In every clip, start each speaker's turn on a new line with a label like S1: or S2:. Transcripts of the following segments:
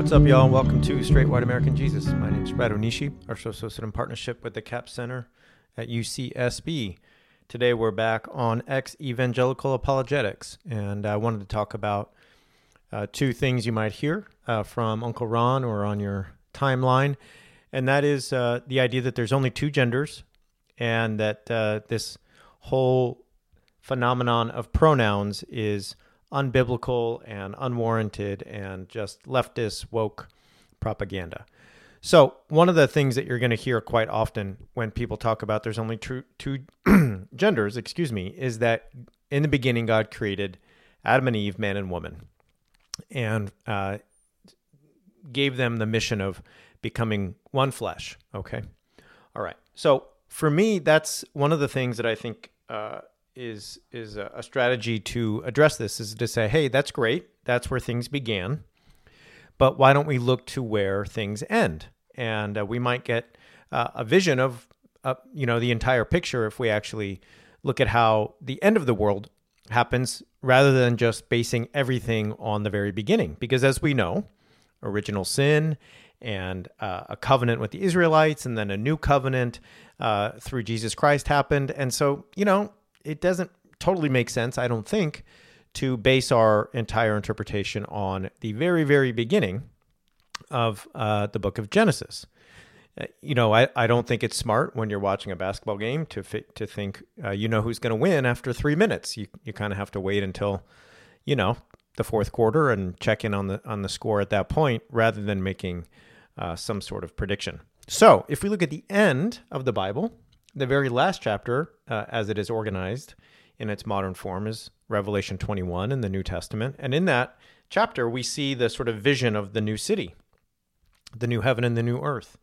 S1: What's up, y'all? Welcome to Straight White American Jesus. My name is Brad Onishi, our show associate in partnership with the CAP Center at UCSB. Today, we're back on ex evangelical apologetics, and I wanted to talk about uh, two things you might hear uh, from Uncle Ron or on your timeline, and that is uh, the idea that there's only two genders, and that uh, this whole phenomenon of pronouns is unbiblical and unwarranted and just leftist woke propaganda. So, one of the things that you're going to hear quite often when people talk about there's only two, two genders, excuse me, is that in the beginning God created Adam and Eve, man and woman, and uh, gave them the mission of becoming one flesh. Okay. All right. So, for me, that's one of the things that I think uh, is is a, a strategy to address this is to say, hey, that's great. That's where things began. But why don't we look to where things end? And uh, we might get uh, a vision of, uh, you know, the entire picture if we actually look at how the end of the world happens rather than just basing everything on the very beginning. Because as we know, original sin and uh, a covenant with the Israelites and then a new covenant uh, through Jesus Christ happened. And so, you know, it doesn't totally make sense, I don't think, to base our entire interpretation on the very, very beginning of uh, the book of Genesis. Uh, you know, I, I don't think it's smart when you're watching a basketball game to to think uh, you know who's going to win after three minutes. You you kind of have to wait until, you know, the fourth quarter and check in on the on the score at that point rather than making uh, some sort of prediction. So, if we look at the end of the Bible, the very last chapter, uh, as it is organized in its modern form, is Revelation 21 in the New Testament. And in that chapter, we see the sort of vision of the new city, the new heaven and the new earth.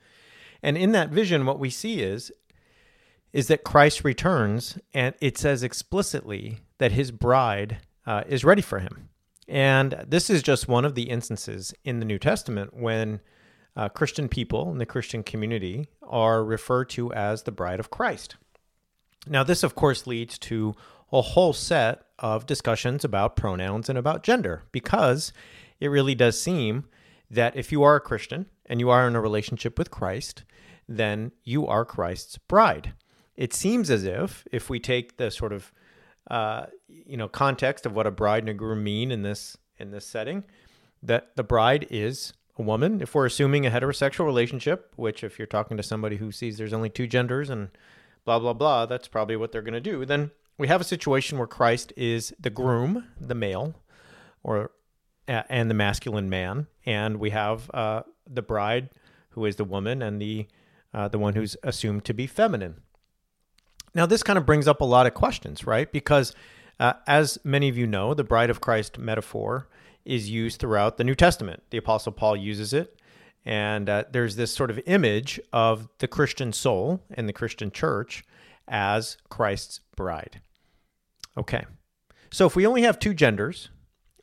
S1: And in that vision, what we see is is that Christ returns, and it says explicitly that his bride uh, is ready for him. And this is just one of the instances in the New Testament when uh, Christian people in the Christian community are referred to as the bride of Christ. Now, this, of course, leads to a whole set of discussions about pronouns and about gender because it really does seem that if you are a Christian and you are in a relationship with Christ, then you are Christ's bride. It seems as if, if we take the sort of uh, you know context of what a bride and a groom mean in this in this setting, that the bride is a woman, if we're assuming a heterosexual relationship, which if you're talking to somebody who sees there's only two genders and blah, blah, blah, that's probably what they're going to do, then we have a situation where Christ is the groom, the male, or and the masculine man, and we have uh, the bride, who is the woman, and the uh, the one who's assumed to be feminine. Now, this kind of brings up a lot of questions, right? Because uh, as many of you know, the bride of Christ metaphor is used throughout the New Testament. The Apostle Paul uses it. And uh, there's this sort of image of the Christian soul and the Christian church as Christ's bride. Okay. So if we only have two genders,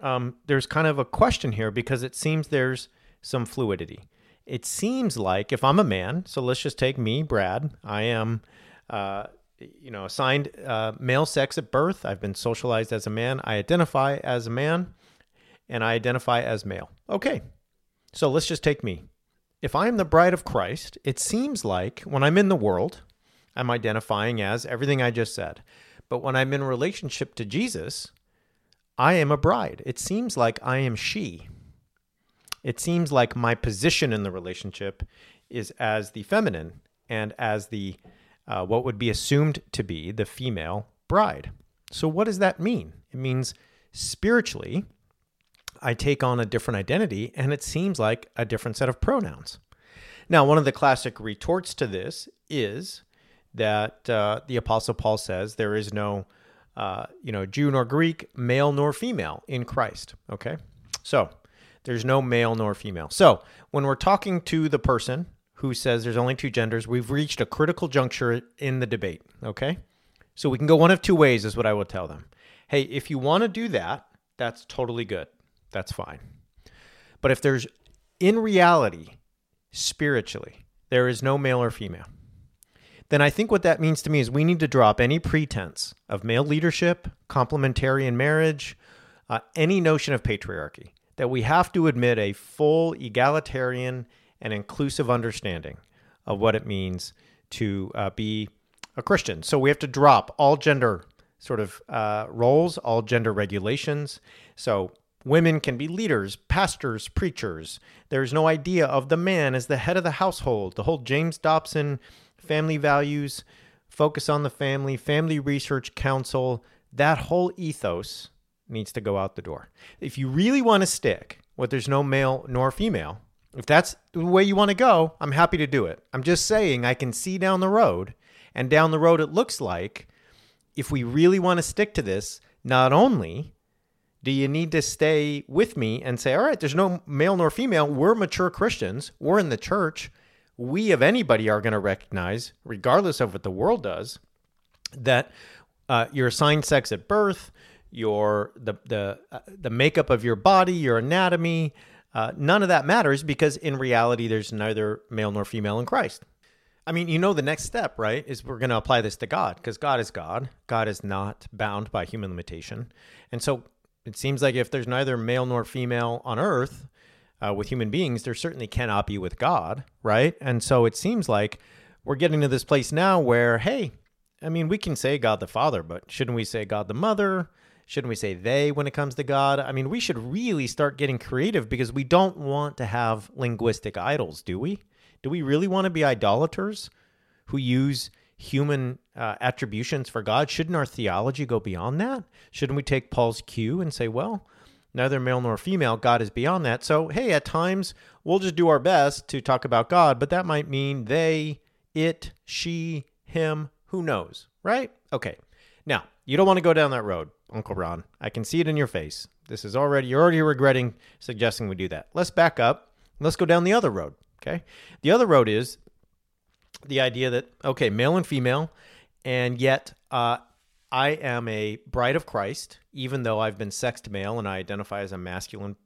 S1: um, there's kind of a question here because it seems there's some fluidity. It seems like if I'm a man, so let's just take me, Brad, I am. Uh, you know, assigned uh, male sex at birth. I've been socialized as a man. I identify as a man and I identify as male. Okay, so let's just take me. If I am the bride of Christ, it seems like when I'm in the world, I'm identifying as everything I just said. But when I'm in relationship to Jesus, I am a bride. It seems like I am she. It seems like my position in the relationship is as the feminine and as the uh, what would be assumed to be the female bride. So, what does that mean? It means spiritually, I take on a different identity and it seems like a different set of pronouns. Now, one of the classic retorts to this is that uh, the Apostle Paul says there is no, uh, you know, Jew nor Greek, male nor female in Christ. Okay, so there's no male nor female. So when we're talking to the person who says there's only two genders. We've reached a critical juncture in the debate. Okay. So we can go one of two ways, is what I will tell them. Hey, if you want to do that, that's totally good. That's fine. But if there's, in reality, spiritually, there is no male or female, then I think what that means to me is we need to drop any pretense of male leadership, complementarian marriage, uh, any notion of patriarchy. That we have to admit a full egalitarian and inclusive understanding of what it means to uh, be a Christian. So we have to drop all gender sort of uh, roles, all gender regulations. So women can be leaders, pastors, preachers. There's no idea of the man as the head of the household. The whole James Dobson family values, focus on the family, family research council, that whole ethos needs to go out the door. If you really want to stick with there's no male nor female, if that's the way you want to go, I'm happy to do it. I'm just saying I can see down the road, and down the road it looks like if we really want to stick to this, not only do you need to stay with me and say, all right, there's no male nor female, we're mature Christians, we're in the church, we of anybody are going to recognize, regardless of what the world does, that uh, you're assigned sex at birth, your the the uh, the makeup of your body, your anatomy, uh, none of that matters because in reality, there's neither male nor female in Christ. I mean, you know, the next step, right, is we're going to apply this to God because God is God. God is not bound by human limitation. And so it seems like if there's neither male nor female on earth, uh, with human beings, there certainly cannot be with God, right? And so it seems like we're getting to this place now where, hey, I mean, we can say God the Father, but shouldn't we say God the Mother? Shouldn't we say they when it comes to God? I mean, we should really start getting creative because we don't want to have linguistic idols, do we? Do we really want to be idolaters who use human uh, attributions for God? Shouldn't our theology go beyond that? Shouldn't we take Paul's cue and say, well, neither male nor female. God is beyond that. So, hey, at times we'll just do our best to talk about God, but that might mean they, it, she, him, who knows, right? Okay. Now, you don't want to go down that road, Uncle Ron. I can see it in your face. This is already, you're already regretting suggesting we do that. Let's back up. Let's go down the other road. Okay. The other road is the idea that, okay, male and female, and yet uh, I am a bride of Christ, even though I've been sexed male and I identify as a masculine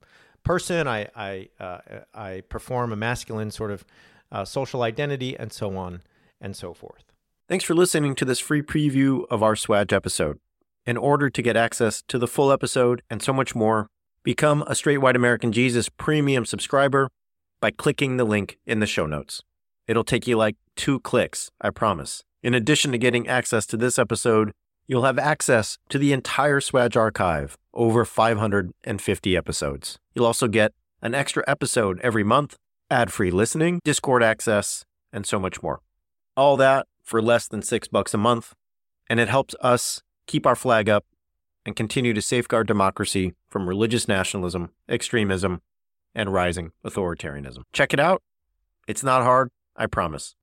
S1: person. I I uh, I perform a masculine sort of uh, social identity, and so on and so forth. Thanks for listening to this free preview of our SWAJ episode. In order to get access to the full episode and so much more, become a Straight White American Jesus premium subscriber by clicking the link in the show notes. It'll take you like two clicks, I promise. In addition to getting access to this episode, you'll have access to the entire SWAJ archive, over 550 episodes. You'll also get an extra episode every month, ad free listening, Discord access, and so much more. All that for less than six bucks a month, and it helps us keep our flag up and continue to safeguard democracy from religious nationalism, extremism, and rising authoritarianism. Check it out. It's not hard, I promise.